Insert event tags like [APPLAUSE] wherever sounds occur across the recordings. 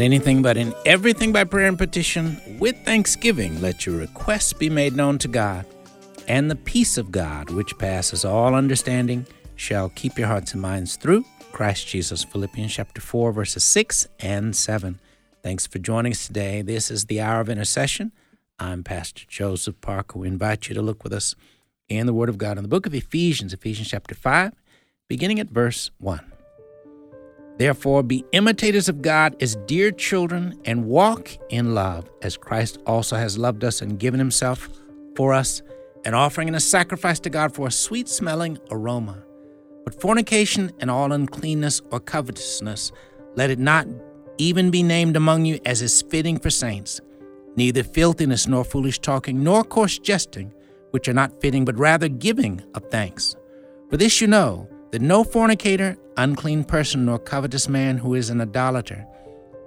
Don't anything, but in everything by prayer and petition, with thanksgiving, let your requests be made known to God. And the peace of God, which passes all understanding, shall keep your hearts and minds through Christ Jesus. Philippians chapter 4, verses 6 and 7. Thanks for joining us today. This is the hour of intercession. I'm Pastor Joseph Parker. We invite you to look with us in the Word of God in the book of Ephesians, Ephesians chapter 5, beginning at verse 1. Therefore, be imitators of God as dear children and walk in love, as Christ also has loved us and given himself for us, an offering and a sacrifice to God for a sweet smelling aroma. But fornication and all uncleanness or covetousness, let it not even be named among you as is fitting for saints, neither filthiness nor foolish talking, nor coarse jesting, which are not fitting, but rather giving of thanks. For this you know that no fornicator, unclean person, nor covetous man who is an idolater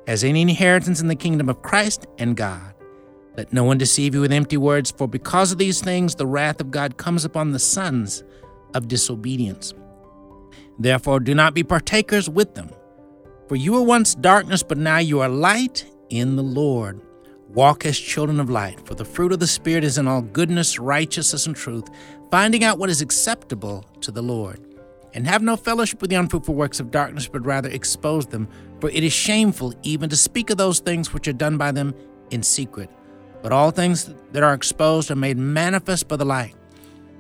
has any inheritance in the kingdom of Christ and God. Let no one deceive you with empty words, for because of these things the wrath of God comes upon the sons of disobedience. Therefore, do not be partakers with them. For you were once darkness, but now you are light in the Lord. Walk as children of light, for the fruit of the Spirit is in all goodness, righteousness, and truth, finding out what is acceptable to the Lord and have no fellowship with the unfruitful works of darkness, but rather expose them. For it is shameful even to speak of those things which are done by them in secret. But all things that are exposed are made manifest by the light.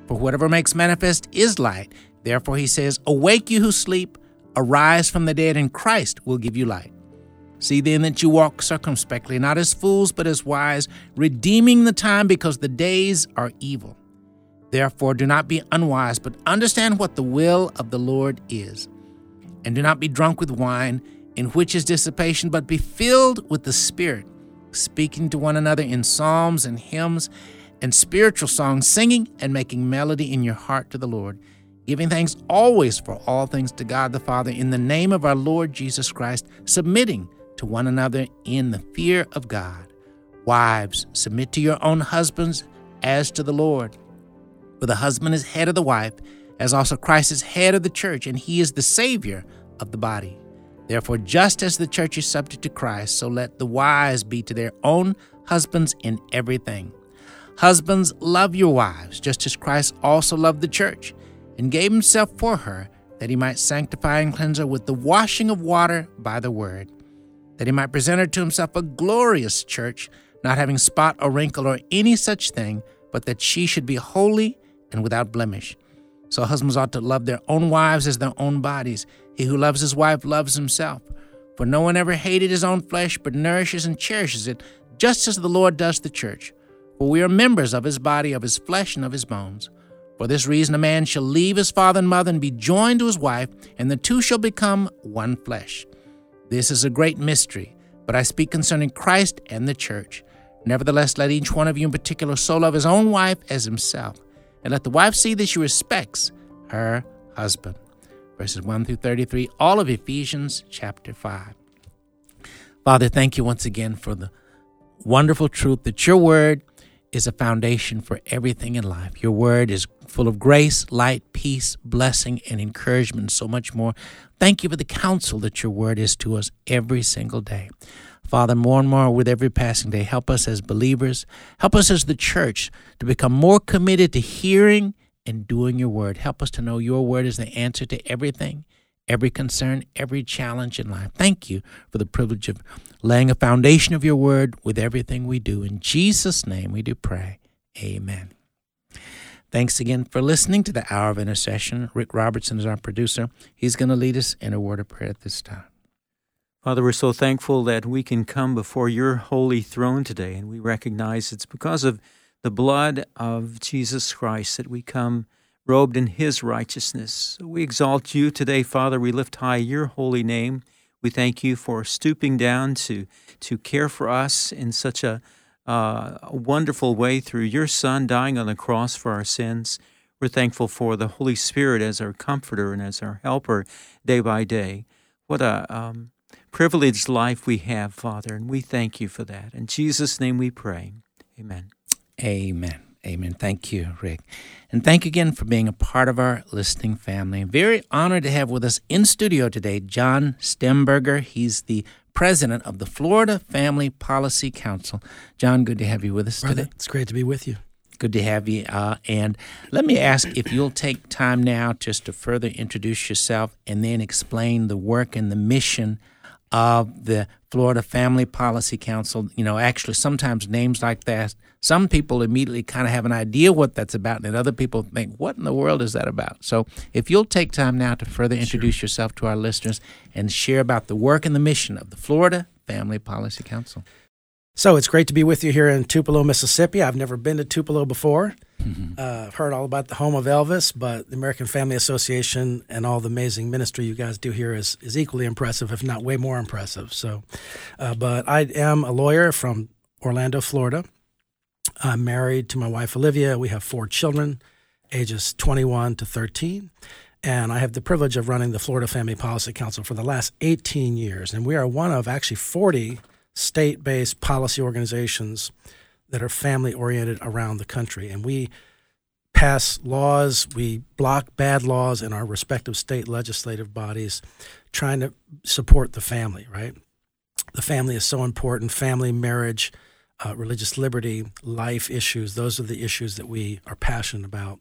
For whatever makes manifest is light. Therefore he says, Awake you who sleep, arise from the dead, and Christ will give you light. See then that you walk circumspectly, not as fools, but as wise, redeeming the time because the days are evil. Therefore, do not be unwise, but understand what the will of the Lord is. And do not be drunk with wine, in which is dissipation, but be filled with the Spirit, speaking to one another in psalms and hymns and spiritual songs, singing and making melody in your heart to the Lord, giving thanks always for all things to God the Father in the name of our Lord Jesus Christ, submitting to one another in the fear of God. Wives, submit to your own husbands as to the Lord. For the husband is head of the wife, as also Christ is head of the church, and he is the Savior of the body. Therefore, just as the church is subject to Christ, so let the wives be to their own husbands in everything. Husbands, love your wives, just as Christ also loved the church, and gave himself for her, that he might sanctify and cleanse her with the washing of water by the word, that he might present her to himself a glorious church, not having spot or wrinkle or any such thing, but that she should be holy and without blemish. So husbands ought to love their own wives as their own bodies. He who loves his wife loves himself. For no one ever hated his own flesh, but nourishes and cherishes it, just as the Lord does the church. For we are members of his body, of his flesh, and of his bones. For this reason, a man shall leave his father and mother and be joined to his wife, and the two shall become one flesh. This is a great mystery, but I speak concerning Christ and the church. Nevertheless, let each one of you in particular so love his own wife as himself and let the wife see that she respects her husband. Verses 1 through 33, all of Ephesians chapter 5. Father, thank you once again for the wonderful truth that your word is a foundation for everything in life. Your word is full of grace, light, peace, blessing, and encouragement, and so much more. Thank you for the counsel that your word is to us every single day. Father, more and more with every passing day, help us as believers, help us as the church to become more committed to hearing and doing your word. Help us to know your word is the answer to everything, every concern, every challenge in life. Thank you for the privilege of laying a foundation of your word with everything we do. In Jesus' name we do pray. Amen. Thanks again for listening to the Hour of Intercession. Rick Robertson is our producer. He's going to lead us in a word of prayer at this time. Father, we're so thankful that we can come before your holy throne today, and we recognize it's because of the blood of Jesus Christ that we come robed in his righteousness. We exalt you today, Father. We lift high your holy name. We thank you for stooping down to, to care for us in such a, uh, a wonderful way through your Son dying on the cross for our sins. We're thankful for the Holy Spirit as our comforter and as our helper day by day. What a um, privileged life we have, Father, and we thank you for that. In Jesus' name we pray. Amen. Amen. Amen. Thank you, Rick. And thank you again for being a part of our listening family. Very honored to have with us in studio today John Stemberger. He's the president of the Florida Family Policy Council. John, good to have you with us Brother, today. It's great to be with you. Good to have you. Uh, and let me ask if you'll take time now just to further introduce yourself and then explain the work and the mission of the Florida Family Policy Council. You know, actually, sometimes names like that, some people immediately kind of have an idea what that's about, and other people think, what in the world is that about? So, if you'll take time now to further introduce sure. yourself to our listeners and share about the work and the mission of the Florida Family Policy Council. So it's great to be with you here in Tupelo, Mississippi. I've never been to Tupelo before. Mm-hmm. [LAUGHS] Uh, I've heard all about the home of Elvis, but the American Family Association and all the amazing ministry you guys do here is, is equally impressive, if not way more impressive. So, uh, but I am a lawyer from Orlando, Florida. I'm married to my wife Olivia. We have four children, ages 21 to 13. And I have the privilege of running the Florida Family Policy Council for the last 18 years. And we are one of actually 40 state based policy organizations that are family oriented around the country. And we pass laws, we block bad laws in our respective state legislative bodies, trying to support the family, right? The family is so important family, marriage, uh, religious liberty, life issues. Those are the issues that we are passionate about.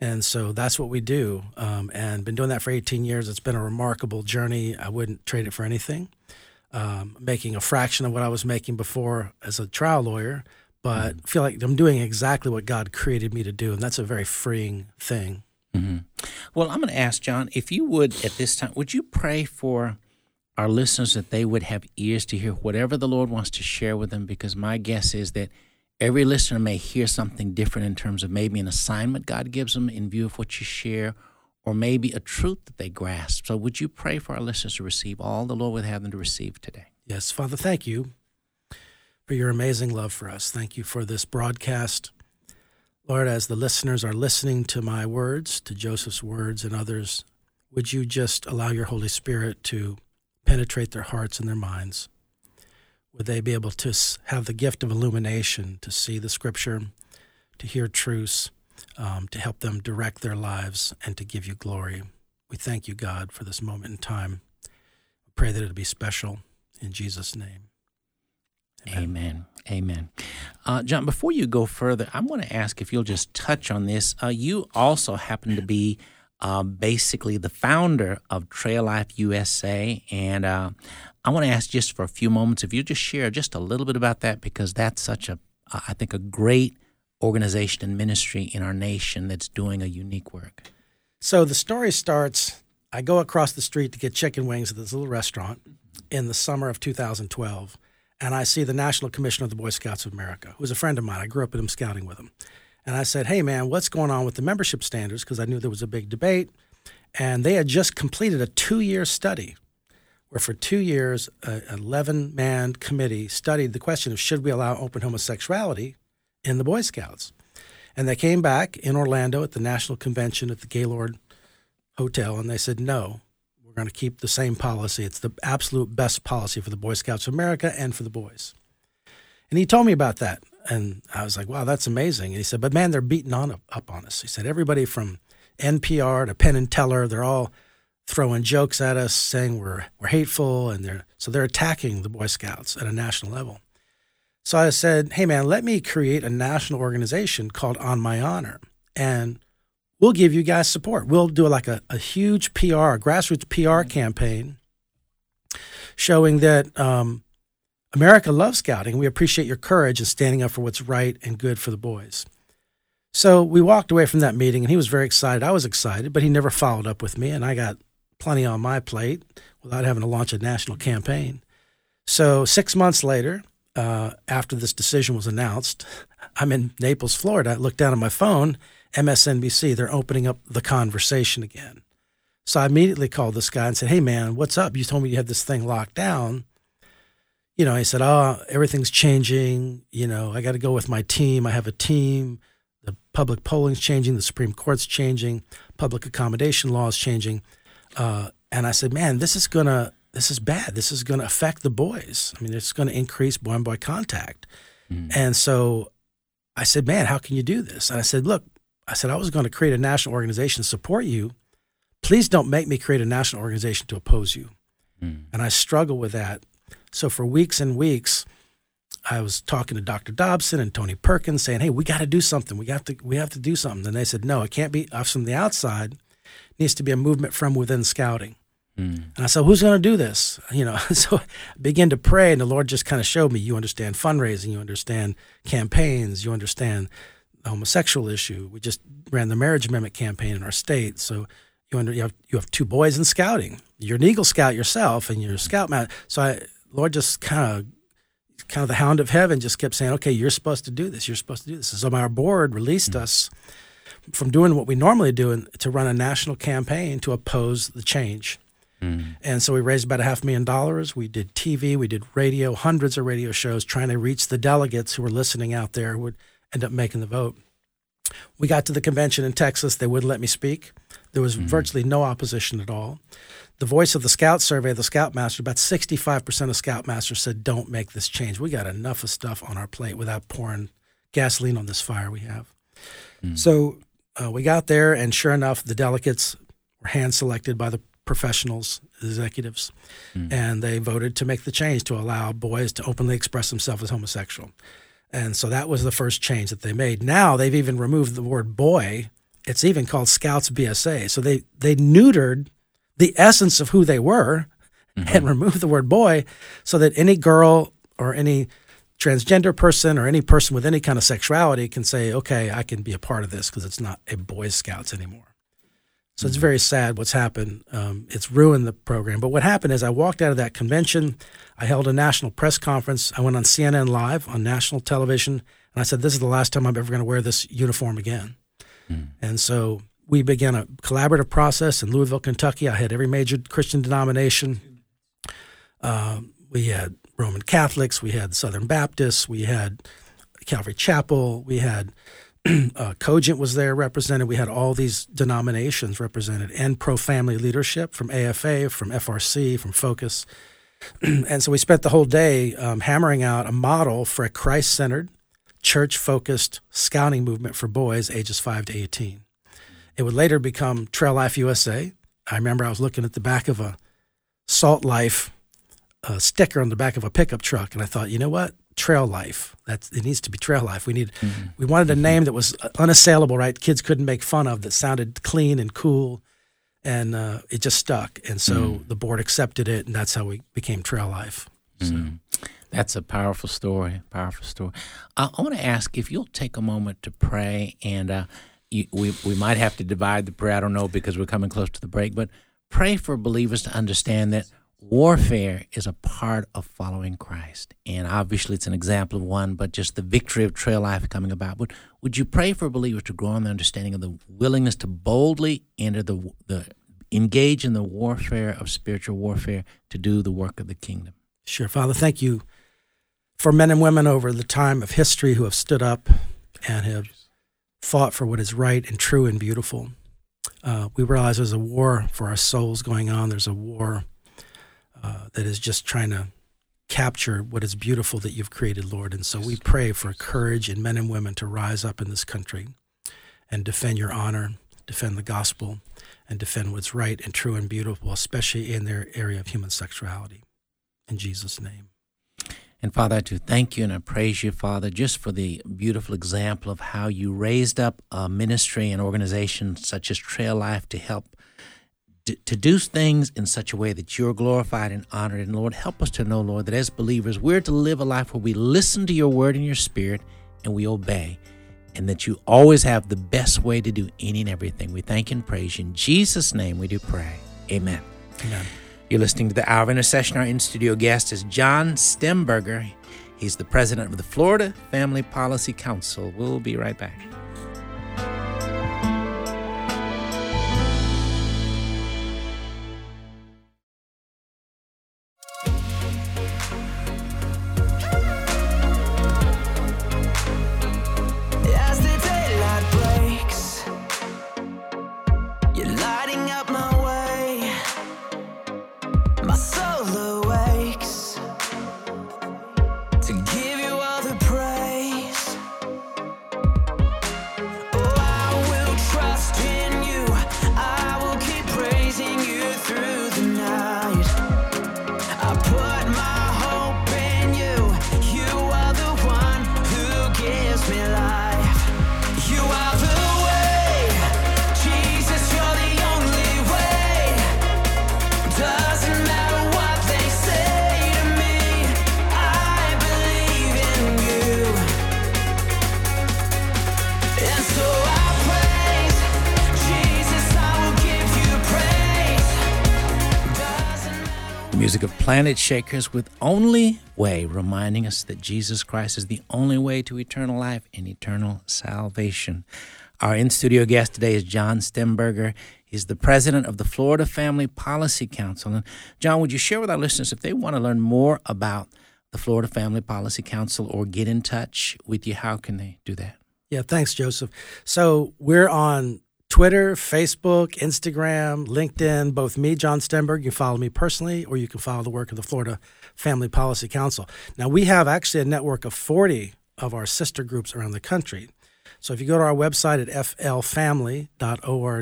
And so that's what we do. Um, and been doing that for 18 years. It's been a remarkable journey. I wouldn't trade it for anything um, making a fraction of what I was making before as a trial lawyer, but mm-hmm. feel like I'm doing exactly what God created me to do, and that's a very freeing thing. Mm-hmm. Well, I'm going to ask John if you would at this time, would you pray for our listeners that they would have ears to hear whatever the Lord wants to share with them? Because my guess is that every listener may hear something different in terms of maybe an assignment God gives them in view of what you share or maybe a truth that they grasp. So, would you pray for our listeners to receive all the Lord would have them to receive today? Yes, Father, thank you for your amazing love for us. Thank you for this broadcast. Lord, as the listeners are listening to my words, to Joseph's words and others, would you just allow your Holy Spirit to penetrate their hearts and their minds? Would they be able to have the gift of illumination to see the scripture, to hear truths? um, to help them direct their lives and to give you glory. We thank you, God, for this moment in time. We pray that it'll be special in Jesus' name. Amen. Amen. Amen. Uh, John, before you go further, I want to ask if you'll just touch on this. Uh, you also happen to be uh, basically the founder of Trail Life USA. And uh, I want to ask just for a few moments if you just share just a little bit about that because that's such a, I think, a great organization and ministry in our nation that's doing a unique work. So the story starts I go across the street to get chicken wings at this little restaurant in the summer of 2012, and I see the National Commissioner of the Boy Scouts of America, who's a friend of mine. I grew up with him scouting with him. And I said, Hey, man, what's going on with the membership standards? Because I knew there was a big debate. And they had just completed a two year study where, for two years, an 11 man committee studied the question of should we allow open homosexuality in the Boy Scouts. And they came back in Orlando at the National Convention at the Gaylord Hotel, and they said, no, going to keep the same policy. It's the absolute best policy for the Boy Scouts of America and for the boys. And he told me about that. And I was like, wow, that's amazing. And he said, but man, they're beating on up on us. He said, everybody from NPR to Penn and Teller, they're all throwing jokes at us, saying we're, we're hateful. And they're, so they're attacking the Boy Scouts at a national level. So I said, hey, man, let me create a national organization called On My Honor. And we'll give you guys support. We'll do like a, a huge PR, grassroots PR campaign showing that um, America loves scouting. We appreciate your courage and standing up for what's right and good for the boys. So we walked away from that meeting and he was very excited. I was excited, but he never followed up with me. And I got plenty on my plate without having to launch a national campaign. So six months later, uh, after this decision was announced, [LAUGHS] I'm in Naples, Florida. I look down at my phone, MSNBC, they're opening up the conversation again. So I immediately called this guy and said, Hey, man, what's up? You told me you had this thing locked down. You know, he said, Oh, everything's changing. You know, I got to go with my team. I have a team. The public polling's changing. The Supreme Court's changing. Public accommodation law is changing. Uh, and I said, Man, this is going to this is bad. This is going to affect the boys. I mean, it's going to increase boy on boy contact. Mm. And so I said, man, how can you do this? And I said, look, I said, I was going to create a national organization to support you. Please don't make me create a national organization to oppose you. Mm. And I struggle with that. So for weeks and weeks, I was talking to Dr. Dobson and Tony Perkins saying, "Hey, we got to do something. We have to we have to do something." And they said, "No, it can't be us from the outside. It needs to be a movement from within scouting." Mm. And I said, "Who's going to do this?" [LAUGHS] You know, [LAUGHS] so I began to pray, and the Lord just kind of showed me, "You understand fundraising. You understand campaigns. You understand the homosexual issue. We just ran the marriage amendment campaign in our state, so." You, under, you have you have two boys in scouting. You're an Eagle Scout yourself, and you're a Scout man. So I, Lord just kind of kind of the hound of heaven just kept saying, okay, you're supposed to do this. You're supposed to do this. And so our board released mm-hmm. us from doing what we normally do and to run a national campaign to oppose the change. Mm-hmm. And so we raised about a half million dollars. We did TV, we did radio, hundreds of radio shows trying to reach the delegates who were listening out there who would end up making the vote. We got to the convention in Texas. They wouldn't let me speak. There was mm-hmm. virtually no opposition at all the voice of the scout survey, the scoutmaster, about 65% of scoutmasters said, don't make this change. We got enough of stuff on our plate without pouring gasoline on this fire we have. Mm. So uh, we got there, and sure enough, the delegates were hand selected by the professionals, executives, mm. and they voted to make the change to allow boys to openly express themselves as homosexual. And so that was the first change that they made. Now they've even removed the word boy. It's even called Scouts BSA. So they, they neutered the essence of who they were mm-hmm. and removed the word boy so that any girl or any transgender person or any person with any kind of sexuality can say, okay, I can be a part of this because it's not a Boy Scouts anymore. So it's very sad what's happened. Um, it's ruined the program. But what happened is I walked out of that convention. I held a national press conference. I went on CNN Live on national television, and I said, "This is the last time I'm ever going to wear this uniform again." Mm. And so we began a collaborative process in Louisville, Kentucky. I had every major Christian denomination. Uh, we had Roman Catholics, we had Southern Baptists, we had Calvary Chapel, we had [CLEARS THROAT] uh, COGIC was there represented. We had all these denominations represented and pro family leadership from AFA, from FRC, from Focus. [CLEARS THROAT] and so we spent the whole day um, hammering out a model for a Christ centered, church focused scouting movement for boys ages 5 to 18. It would later become Trail Life USA. I remember I was looking at the back of a Salt Life uh, sticker on the back of a pickup truck, and I thought, you know what? Trail Life. That's it needs to be Trail Life. We need mm-hmm. we wanted a mm-hmm. name that was unassailable, right? Kids couldn't make fun of that sounded clean and cool, and uh, it just stuck. And so mm. the board accepted it, and that's how we became Trail Life. So. Mm. That's a powerful story. Powerful story. Uh, I want to ask if you'll take a moment to pray and. Uh, you, we we might have to divide the prayer. I don't know because we're coming close to the break, but pray for believers to understand that warfare is a part of following Christ, and obviously it's an example of one. But just the victory of trail life coming about. Would would you pray for believers to grow in the understanding of the willingness to boldly enter the the engage in the warfare of spiritual warfare to do the work of the kingdom? Sure, Father. Thank you for men and women over the time of history who have stood up and have fought for what is right and true and beautiful. Uh, we realize there's a war for our souls going on. There's a war uh, that is just trying to capture what is beautiful that you've created, Lord. And so we pray for courage in men and women to rise up in this country and defend your honor, defend the gospel, and defend what's right and true and beautiful, especially in their area of human sexuality. In Jesus' name. And Father, I do thank you and I praise you, Father, just for the beautiful example of how you raised up a ministry and organization such as Trail Life to help d- to do things in such a way that you're glorified and honored. And Lord, help us to know, Lord, that as believers, we're to live a life where we listen to your word and your spirit and we obey. And that you always have the best way to do any and everything. We thank and praise you. In Jesus' name we do pray. Amen. Amen. You're listening to the Hour of Intercession. Our in studio guest is John Stemberger. He's the president of the Florida Family Policy Council. We'll be right back. Planetshakers with Only Way, reminding us that Jesus Christ is the only way to eternal life and eternal salvation. Our in studio guest today is John Stemberger. He's the president of the Florida Family Policy Council. And John, would you share with our listeners if they want to learn more about the Florida Family Policy Council or get in touch with you, how can they do that? Yeah, thanks, Joseph. So we're on Twitter, Facebook, Instagram, LinkedIn, both me, John Stemberger, you can follow me personally, or you can follow the work of the Florida Family Policy Council. Now, we have actually a network of 40 of our sister groups around the country. So if you go to our website at flfamily.org,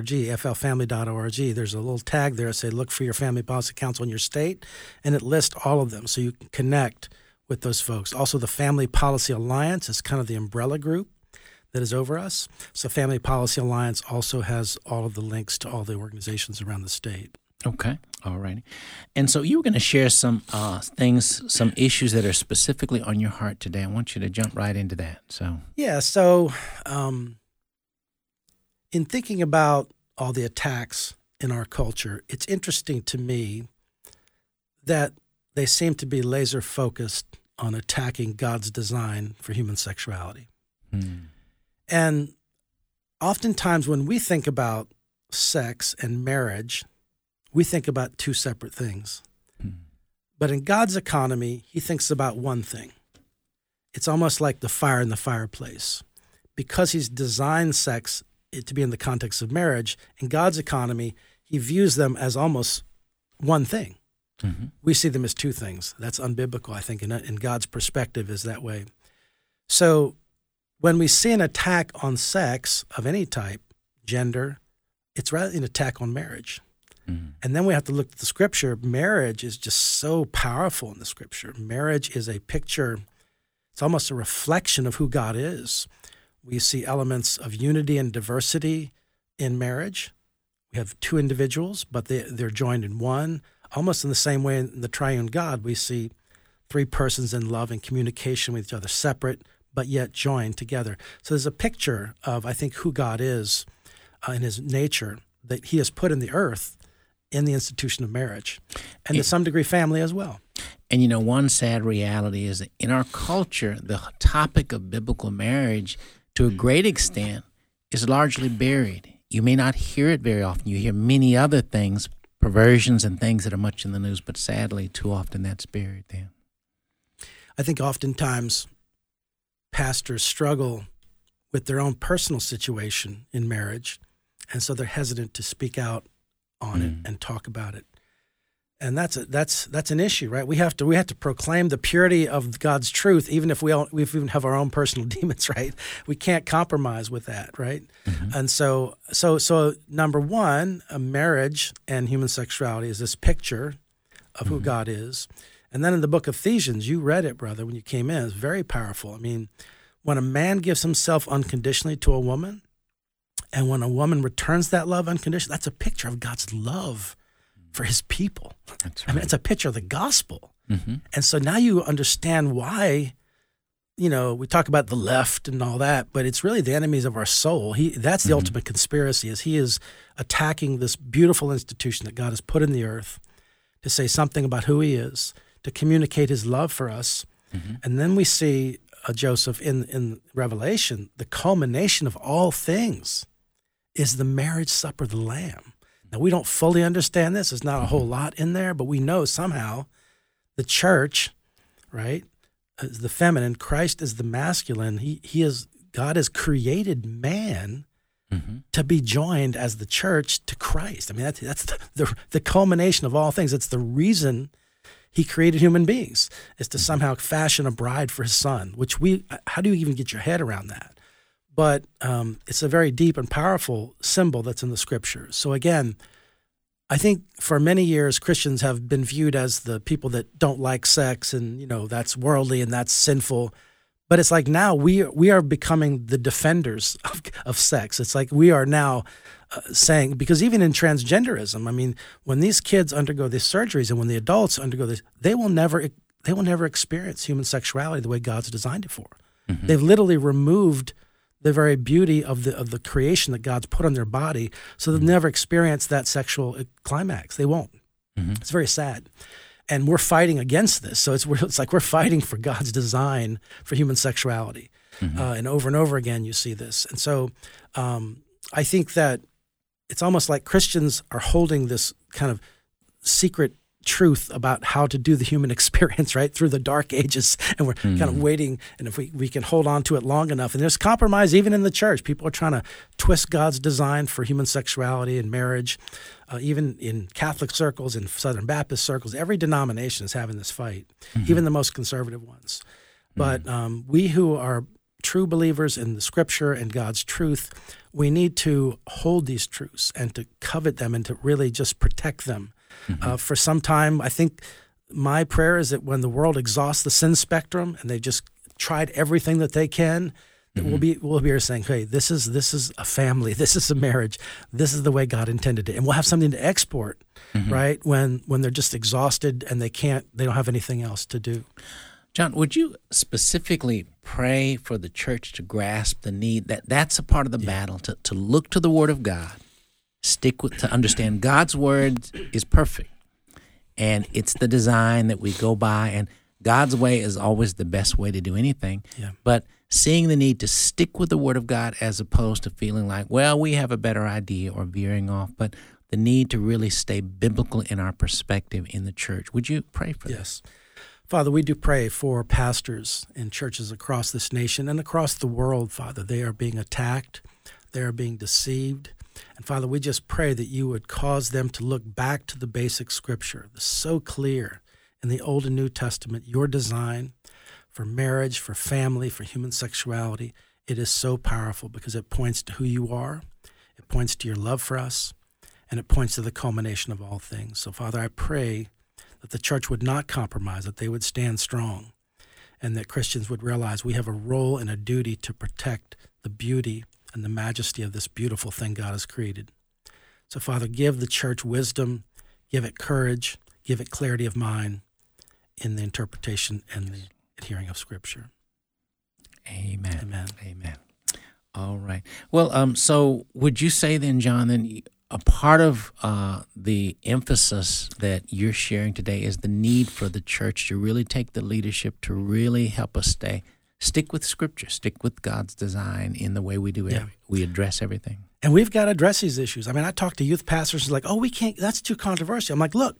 flfamily.org, there's a little tag there that say look for your family policy council in your state, and it lists all of them so you can connect with those folks. Also, the Family Policy Alliance is kind of the umbrella group that is over us. So, Family Policy Alliance also has all of the links to all the organizations around the state. Okay. All righty. And so you were going to share some uh, things, some issues that are specifically on your heart today. I want you to jump right into that. So, yeah. So, um, in thinking about all the attacks in our culture, it's interesting to me that they seem to be laser focused on attacking God's design for human sexuality. Hmm. And oftentimes, when we think about sex and marriage, we think about two separate things. Hmm. But in God's economy, He thinks about one thing. It's almost like the fire in the fireplace. Because He's designed sex to be in the context of marriage, in God's economy, He views them as almost one thing. Mm-hmm. We see them as two things. That's unbiblical, I think, and in God's perspective is that way. So when we see an attack on sex of any type, gender, it's rather an attack on marriage. Mm-hmm. And then we have to look at the scripture. Marriage is just so powerful in the scripture. Marriage is a picture, it's almost a reflection of who God is. We see elements of unity and diversity in marriage. We have two individuals, but they, they're joined in one. Almost in the same way in the triune God, we see three persons in love and communication with each other, separate but yet joined together. So there's a picture of, I think, who God is uh, in his nature that he has put in the earth in the institution of marriage and to some degree family as well. And you know, one sad reality is that in our culture, the topic of biblical marriage, to a great extent, is largely buried. You may not hear it very often. You hear many other things, perversions and things that are much in the news, but sadly, too often that's buried there. I think oftentimes pastors struggle with their own personal situation in marriage, and so they're hesitant to speak out on mm. it and talk about it. And that's a, that's that's an issue, right? We have to we have to proclaim the purity of God's truth, even if we all, we even have our own personal [LAUGHS] demons, right? We can't compromise with that, right? Mm-hmm. And so so so number one, a marriage and human sexuality is this picture of who mm-hmm. God is. And then in the book of Ephesians, you read it, brother, when you came in. It's very powerful. I mean, when a man gives himself unconditionally to a woman, and when a woman returns that love unconditionally, that's a picture of God's love for his people. Right. I mean, it's a picture of the gospel. Mm-hmm. And so now you understand why, you know, we talk about the left and all that, but it's really the enemies of our soul. He that's the mm-hmm. ultimate conspiracy is he is attacking this beautiful institution that God has put in the earth to say something about who he is to communicate his love for us. Mm-hmm. And then we see uh, Joseph in, in Revelation, the culmination of all things is the marriage supper of the Lamb. Now, we don't fully understand this. There's not a whole lot in there, but we know somehow the church, right, is the feminine, Christ is the masculine. He, he is, God has created man mm-hmm. to be joined as the church to Christ. I mean, that's, that's the, the, the culmination of all things. It's the reason he created human beings is to somehow fashion a bride for his son which we how do you even get your head around that? But um, it's a very deep and powerful symbol that's in the scriptures so again i think for many years christians have been viewed as the people that don't like sex and you know that's worldly and that's sinful. But it's like now we we are becoming the defenders of, of sex. It's like we are now uh, saying because even in transgenderism, I mean, when these kids undergo these surgeries and when the adults undergo this, they will never they will never experience human sexuality the way God's designed it for. Mm-hmm. They've literally removed the very beauty of the of the creation that God's put on their body, so they'll mm-hmm. never experience that sexual uh, climax. They won't. Mm-hmm. It's very sad. and we're fighting against this. So it's [LAUGHS] it's like we're fighting for God's design for human sexuality, mm-hmm. uh, and over and over again you see this. And so um, I think that it's almost like Christians are holding this kind of secret truth about how to do the human [LAUGHS] experience right through the dark ages and we're mm. kind of waiting and if we, we can hold on to it long enough and there's compromise even in the church people are trying to twist god's design for human sexuality and marriage uh, even in catholic circles in southern baptist circles every denomination is having this fight mm-hmm. even the most conservative ones but mm. um, we who are true believers in the scripture and god's truth we need to hold these truths and to covet them and to really just protect them Mm-hmm. Uh, for some time, I think my prayer is that when the world exhausts the sin spectrum and they just tried everything that they can, mm-hmm. we'll be we'll be here saying, "Hey, this is this is a family. [LAUGHS] This is a marriage. This is the way God intended it." And we'll have something to export, mm-hmm. right? When when they're just exhausted and they can't, they don't have anything else to do. John, would you specifically pray for the church to grasp the need that that's a part of the yeah. battle to, to look to the Word of God stick with to understand God's word is perfect. And it's the design that we go by and God's way is always the best way to do anything. Yeah. But seeing the need to stick with the word of God as opposed to feeling like, well, we have a better idea or veering off, but the need to really stay biblical in our perspective in the church. Would you pray for yes. Father, we do pray for pastors in churches across this nation and across the world, Father. They are being attacked, they are being deceived, and Father, we just pray that you would cause them to look back to the basic scripture, the so clear in the Old and New Testament, your design for marriage, for family, for human sexuality. It is so powerful because it points to who you are, it points to your love for us, and it points to the culmination of all things. So, Father, I pray that the church would not compromise, that they would stand strong, and that Christians would realize we have a role and a duty to protect the beauty and the majesty of this beautiful thing God has created. So, Father, give the church wisdom, give it courage, give it clarity of mind in the interpretation and the adhering of Scripture. Amen. Amen. Amen. All right. Well, um, so would you say then, John, then a part of uh, the emphasis that you're sharing today is the need for the church to really take the leadership to really help us stay stick with Scripture, stick with God's design in the way we do it. Yeah. We address everything. And we've got to address these issues. I mean, I talk to youth pastors and like, "Oh, we can't. That's too controversial." I'm like, "Look,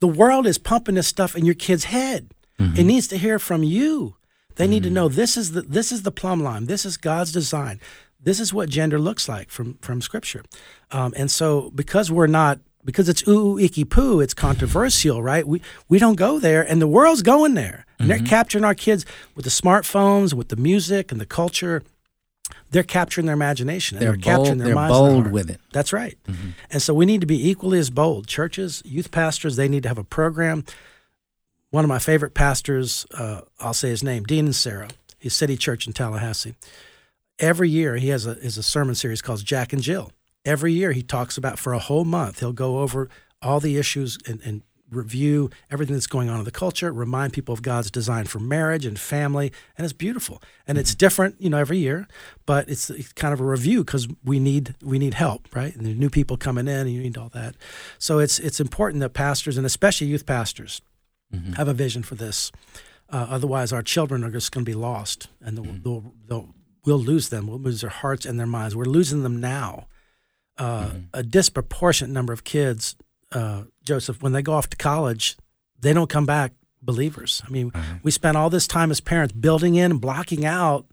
the world is pumping this stuff in your kid's head. Mm-hmm. It needs to hear from you. They mm-hmm. need to mm-hmm. know this is the this is the plumb line. This is God's design. This is what gender looks like from from Scripture. Um, and so, because we're not because it's ooh, icky poo, it's controversial, right? We we don't go there, and the world's going there, and mm-hmm. they're capturing our kids with the smartphones, with the music and the culture. They're capturing their imagination. they're, they're bold, capturing their they're minds. bold with it. That's right. Mm-hmm. And so we need to be equally as bold. Churches, youth pastors, they need to have a program. One of my favorite pastors, uh, I'll say his name, Dean Inserra. He's City Church in Tallahassee. Every year he has a, has a sermon series called Jack and Jill every year he talks about for a whole month. He'll go over all the issues and, and review everything that's going on in the culture, remind people of God's design for marriage and family, and it's beautiful. And it's different, you know, every year, but it's, it's kind of a review because we need we need help, right? And the new people coming in, and you need all that. So it's it's important that pastors and especially youth pastors mm-hmm. have a vision for this. Uh, otherwise, our children are just going to be lost, and they'll, mm-hmm. they'll, they'll, we'll lose them. We'll lose their hearts and their minds. We're losing them now uh, mm-hmm. a disproportionate number of kids, uh, Joseph, when they go off to college, they don't come back believers. I mean, mm-hmm. we spend all this time as parents building in and blocking out,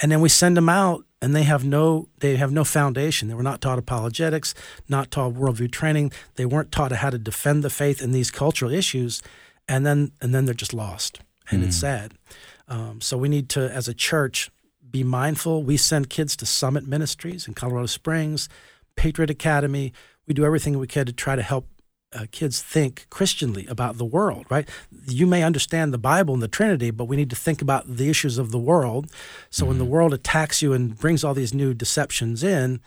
and then we send them out and they have no they have no foundation. They were not taught apologetics, not taught worldview training. They weren't taught how to defend the faith in these cultural issues, and then and then they're just lost, and mm-hmm. it's sad. Um, so we need to, as a church, be mindful. We send kids to Summit Ministries in Colorado Springs. Patriot Academy. We do everything we can to try to help uh, kids think Christianly about the world, right? You may understand the Bible and the Trinity, but we need to think about the issues of the world. So mm-hmm. when the mm-hmm. world attacks you and brings all these new deceptions in,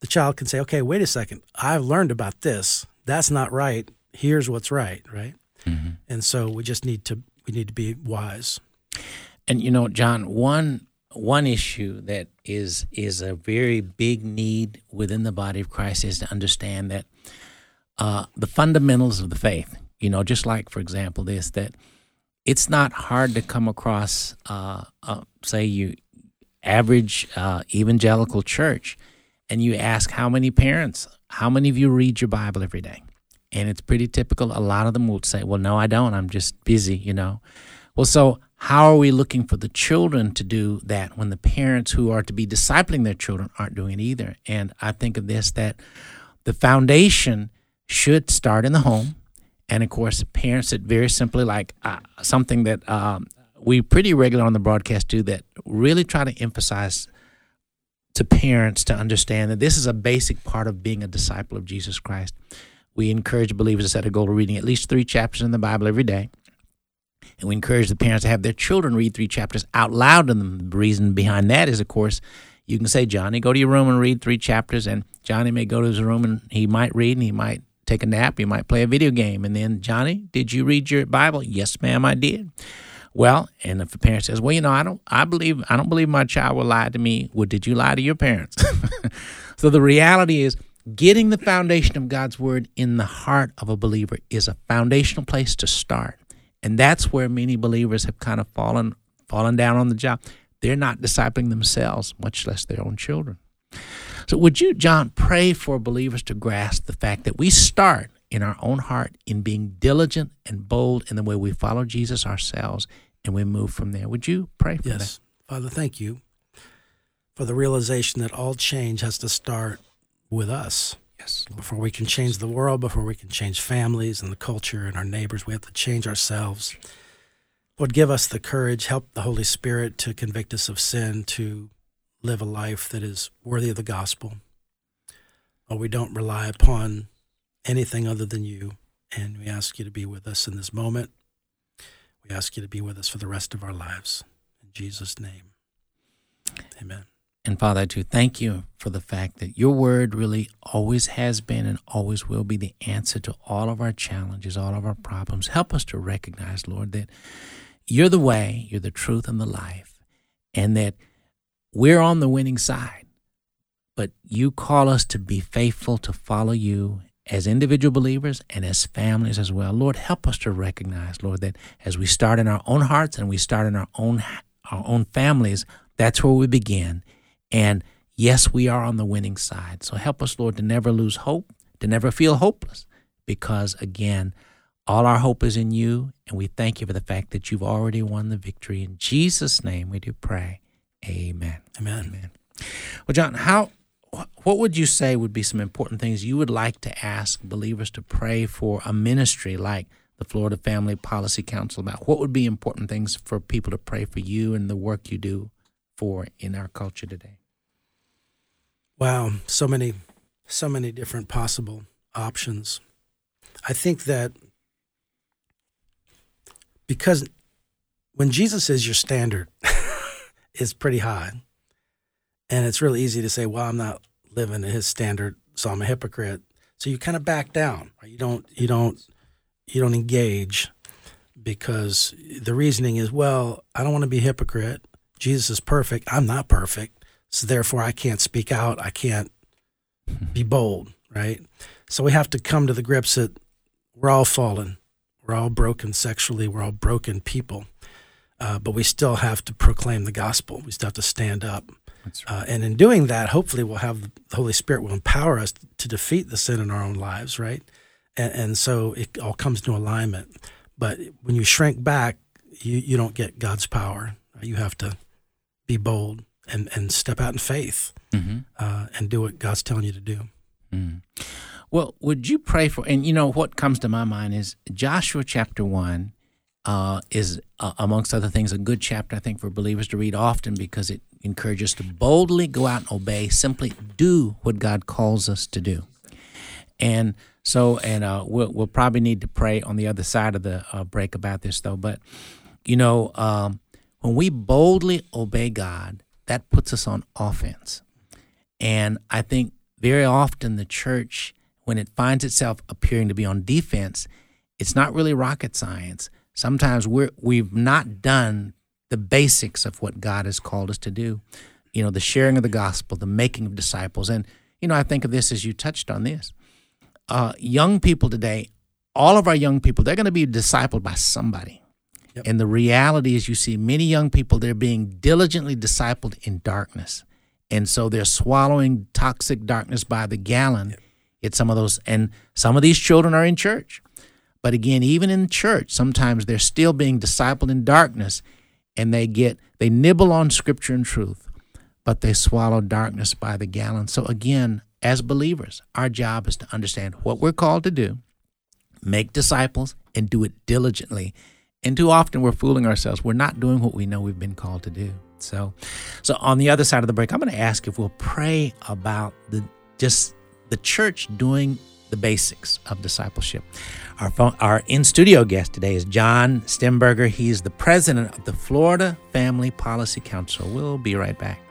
the child can say, okay, wait a second, I've learned about this. That's not right. Here's what's right, right? Mm-hmm. And so we just need to we need to be wise. And you know, John, one one issue that is is a very big need within the body of Christ is to understand that uh, the fundamentals of the faith You know, just like, for example, this, that it's not hard to come across, uh, uh, say, you average uh, evangelical church, and you ask how many parents, how many of you read your Bible every day? And it's pretty typical. A lot of them will say, well, no, I don't. I'm just busy, you know. Well, so how are we looking for the children to do that when the parents who are to be discipling their children aren't doing it either? And I think of this that the foundation should start in the home. And of course, parents that very simply like uh, something that um, we pretty regular on the broadcast do that really try to emphasize to parents to understand that this is a basic part of being a disciple of Jesus Christ. We encourage believers to set a goal of reading at least three chapters in the Bible every day. And we encourage the parents to have their children read three chapters out loud to them. The reason behind that is, of course, you can say, Johnny, go to your room and read three chapters. And Johnny may go to his room and he might read and he might take a nap. He might play a video game. And then, Johnny, did you read your Bible? Yes, ma'am, I did. Well, and if a parent says, "Well, you know, I don't, I believe, I don't believe my child will lie to me," well, did you lie to your parents? [LAUGHS] so the reality is, getting the foundation of God's word in the heart of a believer is a foundational place to start. And that's where many believers have kind of fallen fallen down on the job. They're not discipling themselves, much less their own children. So would you, John, pray for believers to grasp the fact that we start in our own heart in being diligent and bold in the way we follow Jesus ourselves and we move from there. Would you pray for yes. that? Father, thank you for the realization that all change has to start with us. Before we can change the world, before we can change families and the culture and our neighbors, we have to change ourselves. Lord, give us the courage, help the Holy Spirit to convict us of sin, to live a life that is worthy of the gospel. Or we don't rely upon anything other than you. And we ask you to be with us in this moment. We ask you to be with us for the rest of our lives. In Jesus' name, amen. And Father, I do thank you for the fact that your word really always has been and always will be the answer to all of our challenges, all of our problems. Help us to recognize, Lord, that you're the way, you're the truth, and the life, and that we're on the winning side. But you call us to be faithful, to follow you as individual believers and as families as well. Lord, help us to recognize, Lord, that as we start in our own hearts and we start in our own our own families, that's where we begin and yes, we are on the winning side. So help us, Lord, to never lose hope, to never feel hopeless, because again, all our hope is in you, and we thank you for the fact that you've already won the victory. In Jesus' name, we do pray. Amen. Amen. Amen. Well, John, how what would you say would be some important things you would like to ask believers to pray for a ministry like the Florida Family Policy Council about? What would be important things for people to pray for you and the work you do for in our culture today? Wow, so many, so many different possible options. I think that because when Jesus is your standard, [LAUGHS] is pretty high, and it's really easy to say, "Well, I'm not living to His standard, so I'm a hypocrite." So you kind of back down. You don't. You don't. You don't engage because the reasoning is, "Well, I don't want to be a hypocrite. Jesus is perfect. I'm not perfect. So therefore, I can't speak out. I can't be bold, right? So we have to come to the grips that we're all fallen. We're all broken sexually. We're all broken people. Uh, but we still have to proclaim the gospel. We still have to stand up. Right. Uh, and in doing that, hopefully, we'll have the Holy Spirit will empower us to defeat the sin in our own lives, right? And, and so it all comes to alignment. But when you shrink back, you, you don't get God's power. You have to be bold and and step out in faith mm-hmm. uh, and do what God's telling you to do. Mm. Well, would you pray for? And you know what comes to my mind is Joshua chapter one uh, is uh, amongst other things a good chapter I think for believers to read often because it encourages us to boldly go out and obey, simply do what God calls us to do. And so, and uh, we'll, we'll probably need to pray on the other side of the uh, break about this though. But you know, um, when we boldly obey God, that puts us on offense. And I think very often the church, when it finds itself appearing to be on defense, it's not really rocket science. Sometimes we're we've not done the basics of what God has called us to do. You know, the sharing of the gospel, the making of disciples. And, you know, I think of this as you touched on this. Uh, young people today all of our young people, they're going to be discipled by somebody. Yep. And the reality is, you see many young people, they're being diligently discipled in darkness. And so they're swallowing toxic darkness by the gallon. Yep. It's some of those, and some of these children are in church. But again, even in church, sometimes they're still being discipled in darkness and they get, they nibble on scripture and truth, but they swallow darkness by the gallon. So again, as believers, our job is to understand what we're called to do, make disciples, and do it diligently. And too often we're fooling ourselves. We're not doing what we know we've been called to do. So, so on the other side of the break, I'm going to ask if we'll pray about the just the church doing the basics of discipleship. Our, phone, our in studio guest today is John Stemberger. He's the president of the Florida Family Policy Council. We'll be right back.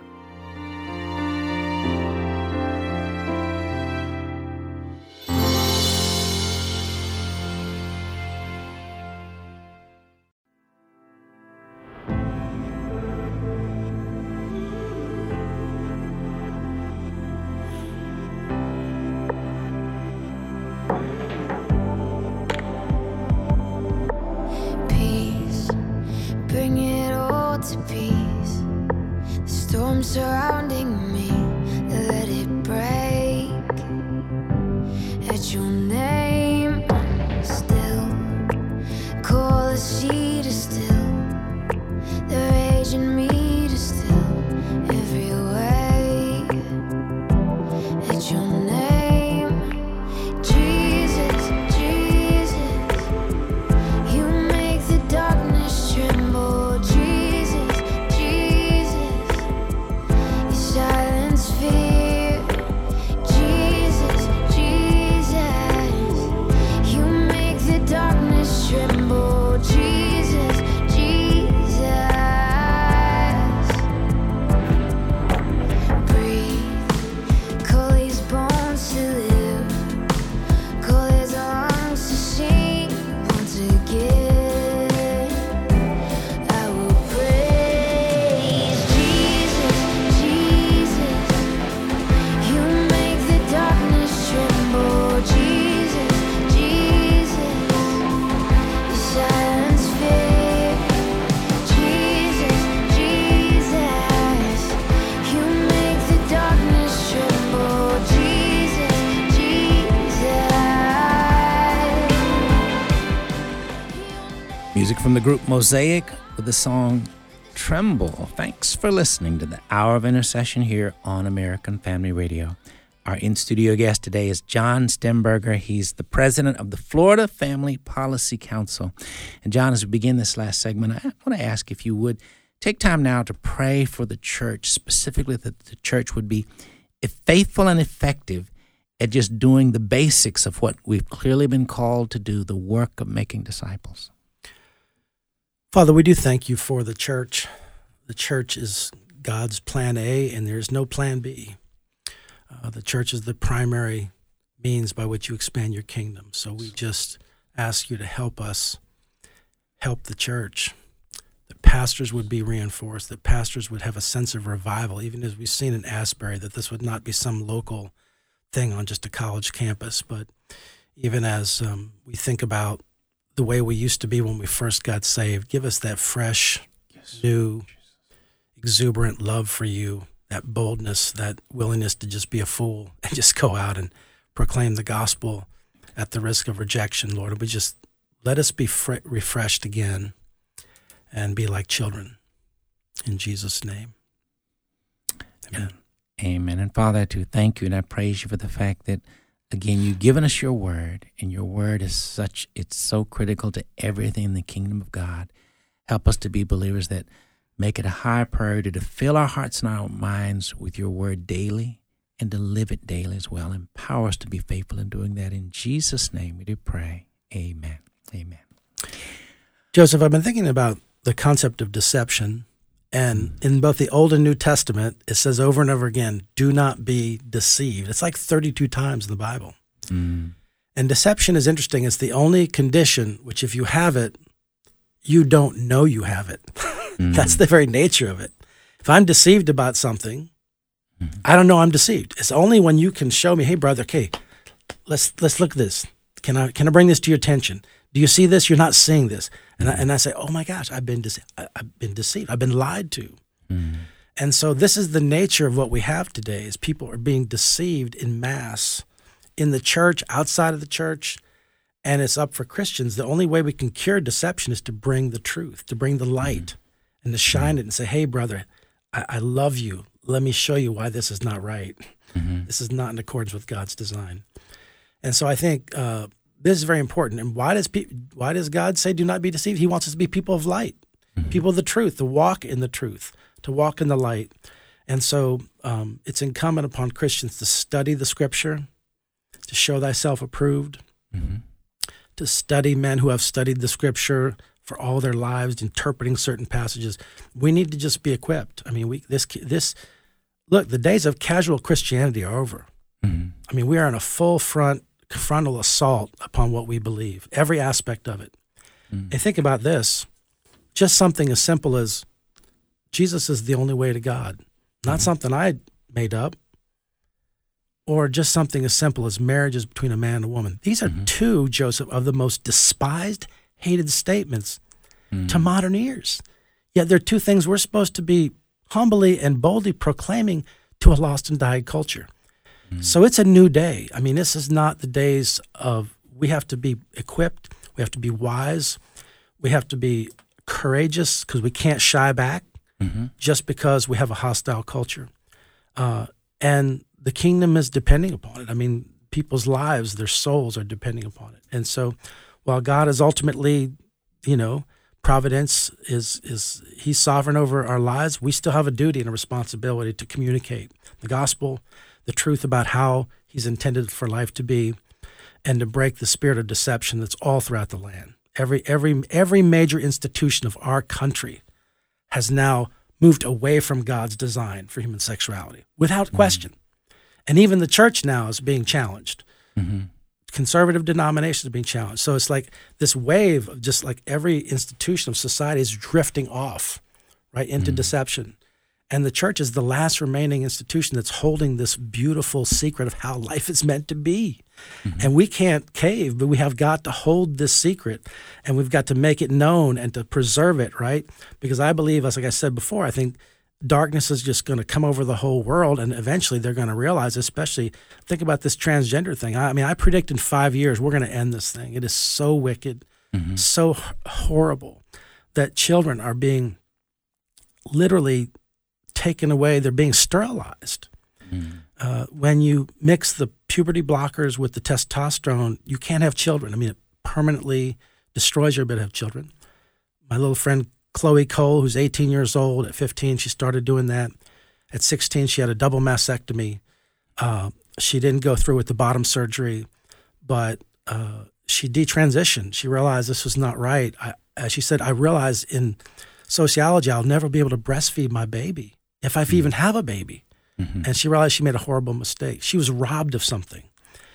Group Mosaic with the song Tremble. Thanks for listening to the Hour of Intercession here on American Family Radio. Our in studio guest today is John Stemberger. He's the president of the Florida Family Policy Council. And, John, as we begin this last segment, I want to ask if you would take time now to pray for the church, specifically that the church would be faithful and effective at just doing the basics of what we've clearly been called to do the work of making disciples. Father, we do thank you for the church. The church is God's plan A, and there's no plan B. Uh, the church is the primary means by which you expand your kingdom. So we just ask you to help us help the church. That pastors would be reinforced, that pastors would have a sense of revival, even as we've seen in Asbury, that this would not be some local thing on just a college campus, but even as um, we think about the way we used to be when we first got saved. Give us that fresh, yes. new, exuberant love for you, that boldness, that willingness to just be a fool [LAUGHS] and just go out and proclaim the gospel at the risk of rejection, Lord. We just let us be fre- refreshed again and be like children. In Jesus' name. Amen. Amen. And Father, I do thank you and I praise you for the fact that again, you've given us your word, and your word is such, it's so critical to everything in the kingdom of God. Help us to be believers that make it a high priority to fill our hearts and our minds with your word daily and to live it daily as well. Empower us to be faithful in doing that. In Jesus' name we do pray. Amen. Amen. Joseph, I've been thinking about the concept of deception and in both the Old and New Testament, it says over and over again, do not be deceived. It's like 32 times in the Bible. Mm. And deception is interesting. It's the only condition which, if you have it, you don't know you have it. mm. [LAUGHS] That's the very nature of it. If I'm deceived about something, mm. I don't know I'm deceived. It's only when you can show me, hey, brother, okay, let's let's look at this. Can I can I bring this to your attention? Do you see this? You're not seeing this. And I, and I say, oh my gosh, I've been dece- I, have been deceived. I've been lied to. Mm. And so this is the nature of what we have today: is people are being deceived in mass, in the church, outside of the church, and it's up for Christians. The only way we can cure deception is to bring the truth, to bring the light, mm. and to shine it and say, hey, brother, I, I love you. Let me show you why this is not right. Mm-hmm. This is not in accordance with God's design. And so I think uh, this is very important. And why does pe- why does God say, "Do not be deceived"? He wants us to be people of light, mm-hmm. people of the truth, to walk in the truth, to walk in the light. And so um, it's incumbent upon Christians to study the Scripture, to show thyself approved, mm-hmm. to study men who have studied the Scripture for all their lives, interpreting certain passages. We need to just be equipped. I mean, we this this look. The days of casual Christianity are over. Mm-hmm. I mean, we are in a full front frontal assault upon what we believe, every aspect of it. Mm. And think about this just something as simple as Jesus is the only way to God, not mm something I made up, or just something as simple as marriage is between a man and a woman. These are mm-hmm. two, Joseph, of the most despised, hated statements mm. to modern ears. Yet they're two things we're supposed to be humbly and boldly proclaiming to a lost and dying culture. So it's a new day. I mean, this is not the days of we have to be equipped, we have to be wise, we have to be courageous because we can't shy back mm-hmm. just because we have a hostile culture. Uh, and the kingdom is depending upon it. I mean, people's lives, their souls are depending upon it. And so while God is ultimately, you know, providence is is he's sovereign over our lives, we still have a duty and a responsibility to communicate the gospel the truth about how He's intended for life to be, and to break the spirit of deception that's all throughout the land. Every every every major institution of our country has now moved away from God's design for human sexuality, without mm-hmm. question. And even the church now is being challenged. Mm-hmm. Conservative denominations are being challenged. So it's like this wave of just like every institution of society is drifting off, right, into mm-hmm. deception. And the church is the last remaining institution that's holding this beautiful secret of how [LAUGHS] life is meant to be. Mm-hmm. And we can't cave, but we have got to hold this secret and we've got to make it known and to preserve it, right? Because I believe, as like I said before, I think darkness is just going to come over the whole world and eventually they're going to realize especially think about this transgender thing i mean i predict in five years we're going to end this thing it is so wicked mm-hmm. so horrible that children are being literally taken away, they're being sterilized. Mm. Uh, when you mix the puberty blockers with the testosterone, you can't have children. I mean, it permanently destroys your ability to have children. My little friend Chloe Cole, who's 18 years old, at 15, she started doing that. At 16, she had a double mastectomy. Uh, she didn't go through with the bottom surgery, but uh, she detransitioned. She realized this was not right. I, as she said, I realized in sociology, I'll never be able to breastfeed my baby if I mm. even have a baby. Mm-hmm. And she realized she made a horrible mistake. She was robbed of something.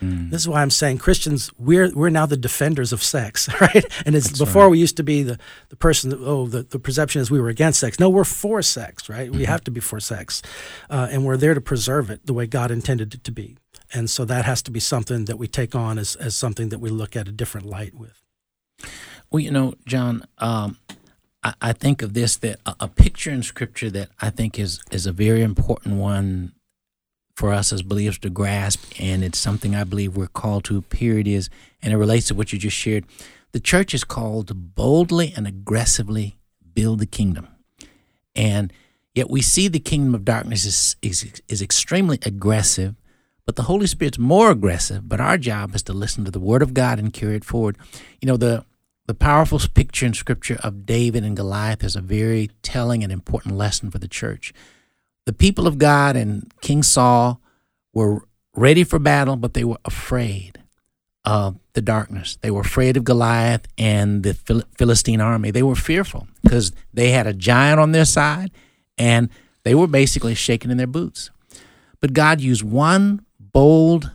Mm. This is why I'm saying Christians, we're we're now the defenders of sex, [LAUGHS] right? And it's That's before right. we used to be the, the person that, oh, the, the perception is we were against sex. No, we're for sex, right? Mm-hmm. We have to be for sex. Uh, and we're there to preserve it the way God intended it to be. And so that has to be something that we take on as, as something that we look at a different light with. Well, you know, John, um, I, I think of this that a, a picture in Scripture that I think is is a very important one for us as believers to grasp, and it's something I believe we're called to. Period is, and it relates to what you just shared. The church is called to boldly and aggressively build the kingdom, and yet we see the kingdom of darkness is is, is extremely aggressive. But the Holy Spirit's more aggressive. But our job is to listen to the Word of God and carry it forward. You know, the the powerful picture in Scripture of David and Goliath is a very telling and important lesson for the church. The people of God and King Saul were ready for battle, but they were afraid of the darkness. They were afraid of Goliath and the Philistine army. They were fearful because they had a giant on their side and they were basically shaking in their boots. But God used one bold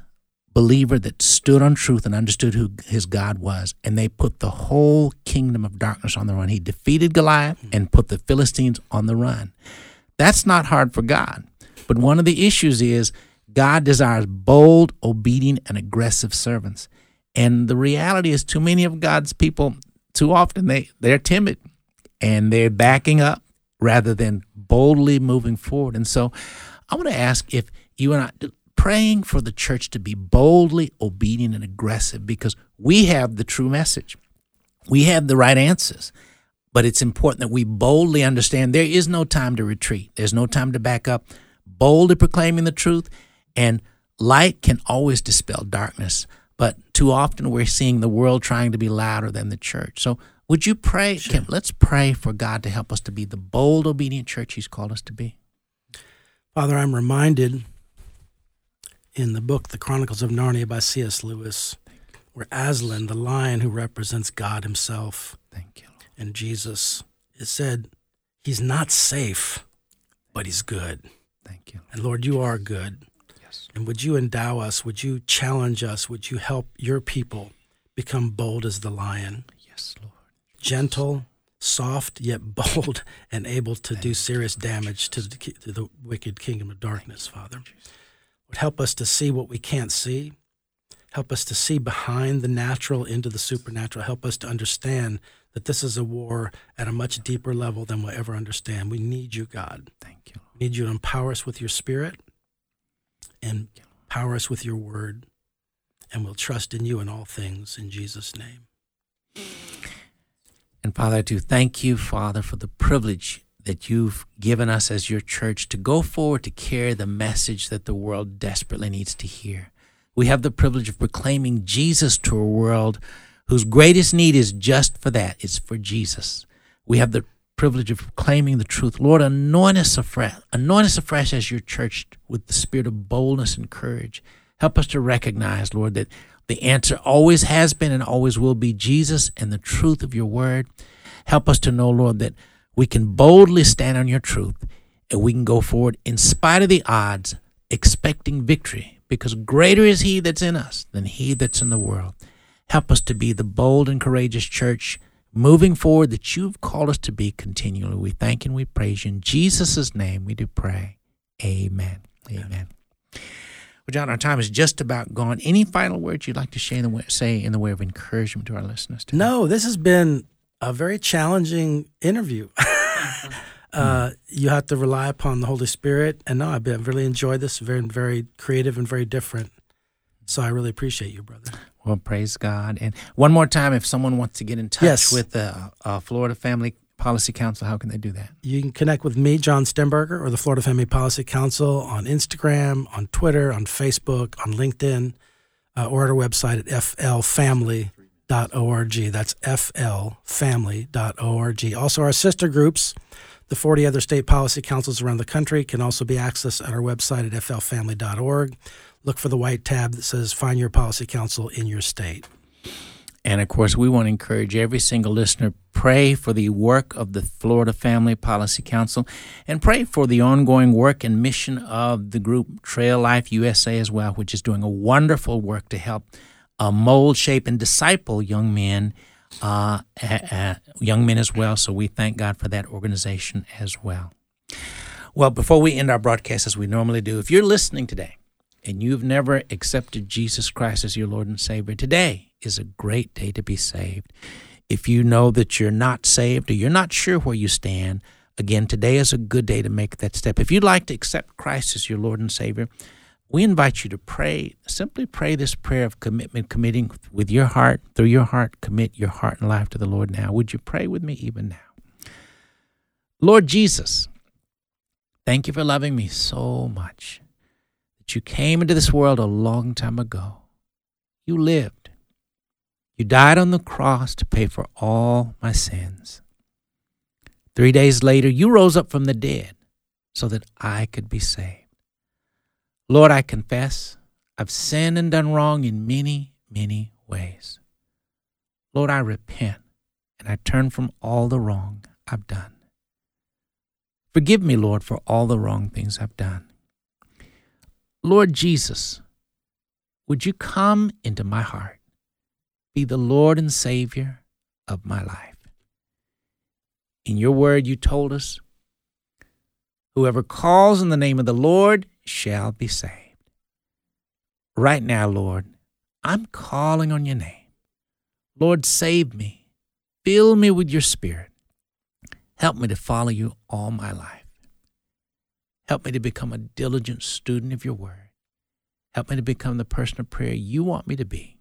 believer that stood on truth and understood who his God was, and they put the whole kingdom of darkness on the run. He defeated Goliath mm. and put the Philistines on the run. That's not hard for God. But one of the issues is God desires bold, obedient, and aggressive servants. And the reality is, too many of God's people, too often they they're timid and they're backing up rather than boldly moving forward. And so, I want to ask if you and I praying for the church to be boldly obedient and aggressive because we have the true message. We have the right answers. But it's important that we boldly understand there is no time to retreat. There's no time to back up. Boldly proclaiming the truth and light can always dispel darkness. But too often we're seeing the world trying to be louder than the church. So would you pray? Sure. Kim, let's pray for God to help us to be the bold, obedient church He's called us to be. Father, I'm reminded in the book The Chronicles of Narnia by C.S. Lewis, where Aslan, the lion who represents God Himself Thank you. And Jesus, it said, He's not safe, but He's good. Thank you. And Lord, you are good. Yes. And would you endow us? Would you challenge us? Would you help your people become bold as the lion, Yes, Lord. gentle, soft, yet [LAUGHS] bold, and able to do serious damage to the, to the wicked kingdom of darkness, Father? Would help us to see what we can't see. Help us to see behind the natural into the supernatural. Help us to understand that this is a war at a much deeper level than we'll ever understand. We need you, God. Thank you. We need you to empower us with your spirit and empower us with your word. And we'll trust in you in all things in Jesus' name. And Father, I do thank you, Father, for the privilege that you've given us as your church to go forward to carry the message that the world desperately needs to hear. We have the privilege of proclaiming Jesus to a world whose greatest need is just for that it's for Jesus. We have the privilege of proclaiming the truth. Lord, anoint us afresh, anoint us afresh as your church with the spirit of boldness and courage. Help us to recognize, Lord, that the answer always has been and always will be Jesus and the truth of your word. Help us to know, Lord, that we can boldly stand on your truth and we can go forward in spite of the odds, expecting victory, because greater is he that's in us than he that's in the world. Help us to be the bold and courageous church moving forward that you've called us to be continually. We thank and we praise you. In Jesus' name we do pray. Amen. Amen. Well, John, our time is just about gone. Any final words you'd like to in the way, say in the way of encouragement to our listeners? Today? No, this has been a very challenging interview. [LAUGHS] uh, you have to rely upon the Holy Spirit. And no, I've been, really enjoyed this. Very, very creative and very different. So I really appreciate you, brother. Well, praise God. And one more time, if someone wants to get in touch Yes. with the uh, Florida Family Policy Council, how can they do that? You can connect with me, John Stemberger, or the Florida Family Policy Council on Instagram, on Twitter, on Facebook, on LinkedIn, uh, or at our website at flfamily.org. That's flfamily.org. Also, our sister groups, the 40 other state policy councils around the country, can also be accessed at our website at flfamily.org. Look for the white tab that says Find Your Policy Council in Your State. And of course, we want to encourage every single listener pray for the work of the Florida Family Policy Council and pray for the ongoing work and mission of the group Trail Life USA as well, which is doing a wonderful work to help uh, mold, shape, and disciple young men, uh, uh, young men as well. So we thank God for that organization as well. Well, before we end our broadcast as we normally do, if you're listening today and you've never accepted Jesus Christ as your Lord and Savior, today is a great day to be saved. If you know that you're not saved or you're not sure where you stand, again, today is a good day to make that step. If you'd like to accept Christ as your Lord and Savior, we invite you to pray, simply pray this prayer of commitment, committing with your heart, through your heart, commit your heart and life to the Lord now. Would you pray with me even now? Lord Jesus, thank you for loving me so much that you came into this world a long time ago. You lived. You died on the cross to pay for all my sins. Three days later, you rose up from the dead so that I could be saved. Lord, I confess I've sinned and done wrong in many, many ways. Lord, I repent and I turn from all the wrong I've done. Forgive me, Lord, for all the wrong things I've done. Lord Jesus, would you come into my heart, be the Lord and Savior of my life? In your word, you told us, whoever calls in the name of the Lord shall be saved. Right now, Lord, I'm calling on your name. Lord, save me. Fill me with your spirit. Help me to follow you all my life. Help me to become a diligent student of your word. Help me to become the person of prayer you want me to be.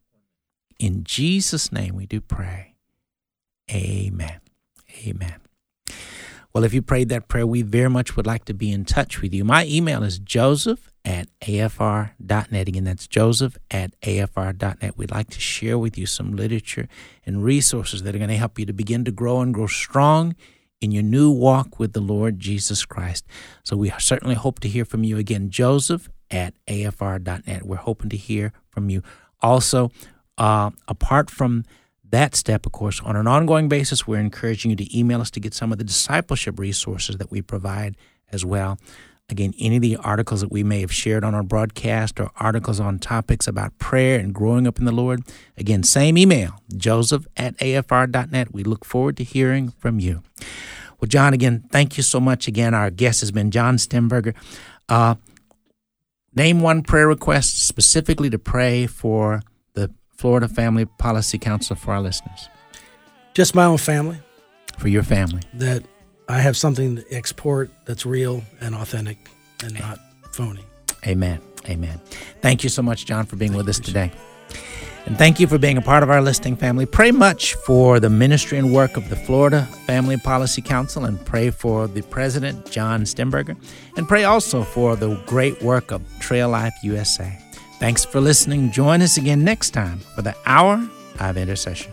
In Jesus' name we do pray. Amen. Amen. Well, if you prayed that prayer, we very much would like to be in touch with you. My email is joseph at afr.net. Again, that's joseph at afr.net. We'd like to share with you some literature and resources that are going to help you to begin to grow and grow strong in your new walk with the Lord Jesus Christ. So we certainly hope to hear from you again, joseph at afr.net. We're hoping to hear from you. Also, uh, apart from that step, of course, on an ongoing basis, we're encouraging you to email us to get some of the discipleship resources that we provide as well. Again, any of the articles that we may have shared on our broadcast or articles on topics about prayer and growing up in the Lord, again, same email, joseph at afr.net. We look forward to hearing from you. Well, John, again, thank you so much. Again, our guest has been John Stemberger. Uh, name one prayer request specifically to pray for Florida Family Policy Council for our listeners? Just my own family. For your family. That I have something to export that's real and authentic and not phony. Amen. Amen. Thank you so much, John, for being thank with us today. And thank you for being a part of our listening family. Pray much for the ministry and work of the Florida Family Policy Council and pray for the president, John Stemberger. And pray also for the great work of Trail Life USA. Thanks for listening. Join us again next time for the Hour of Intercession.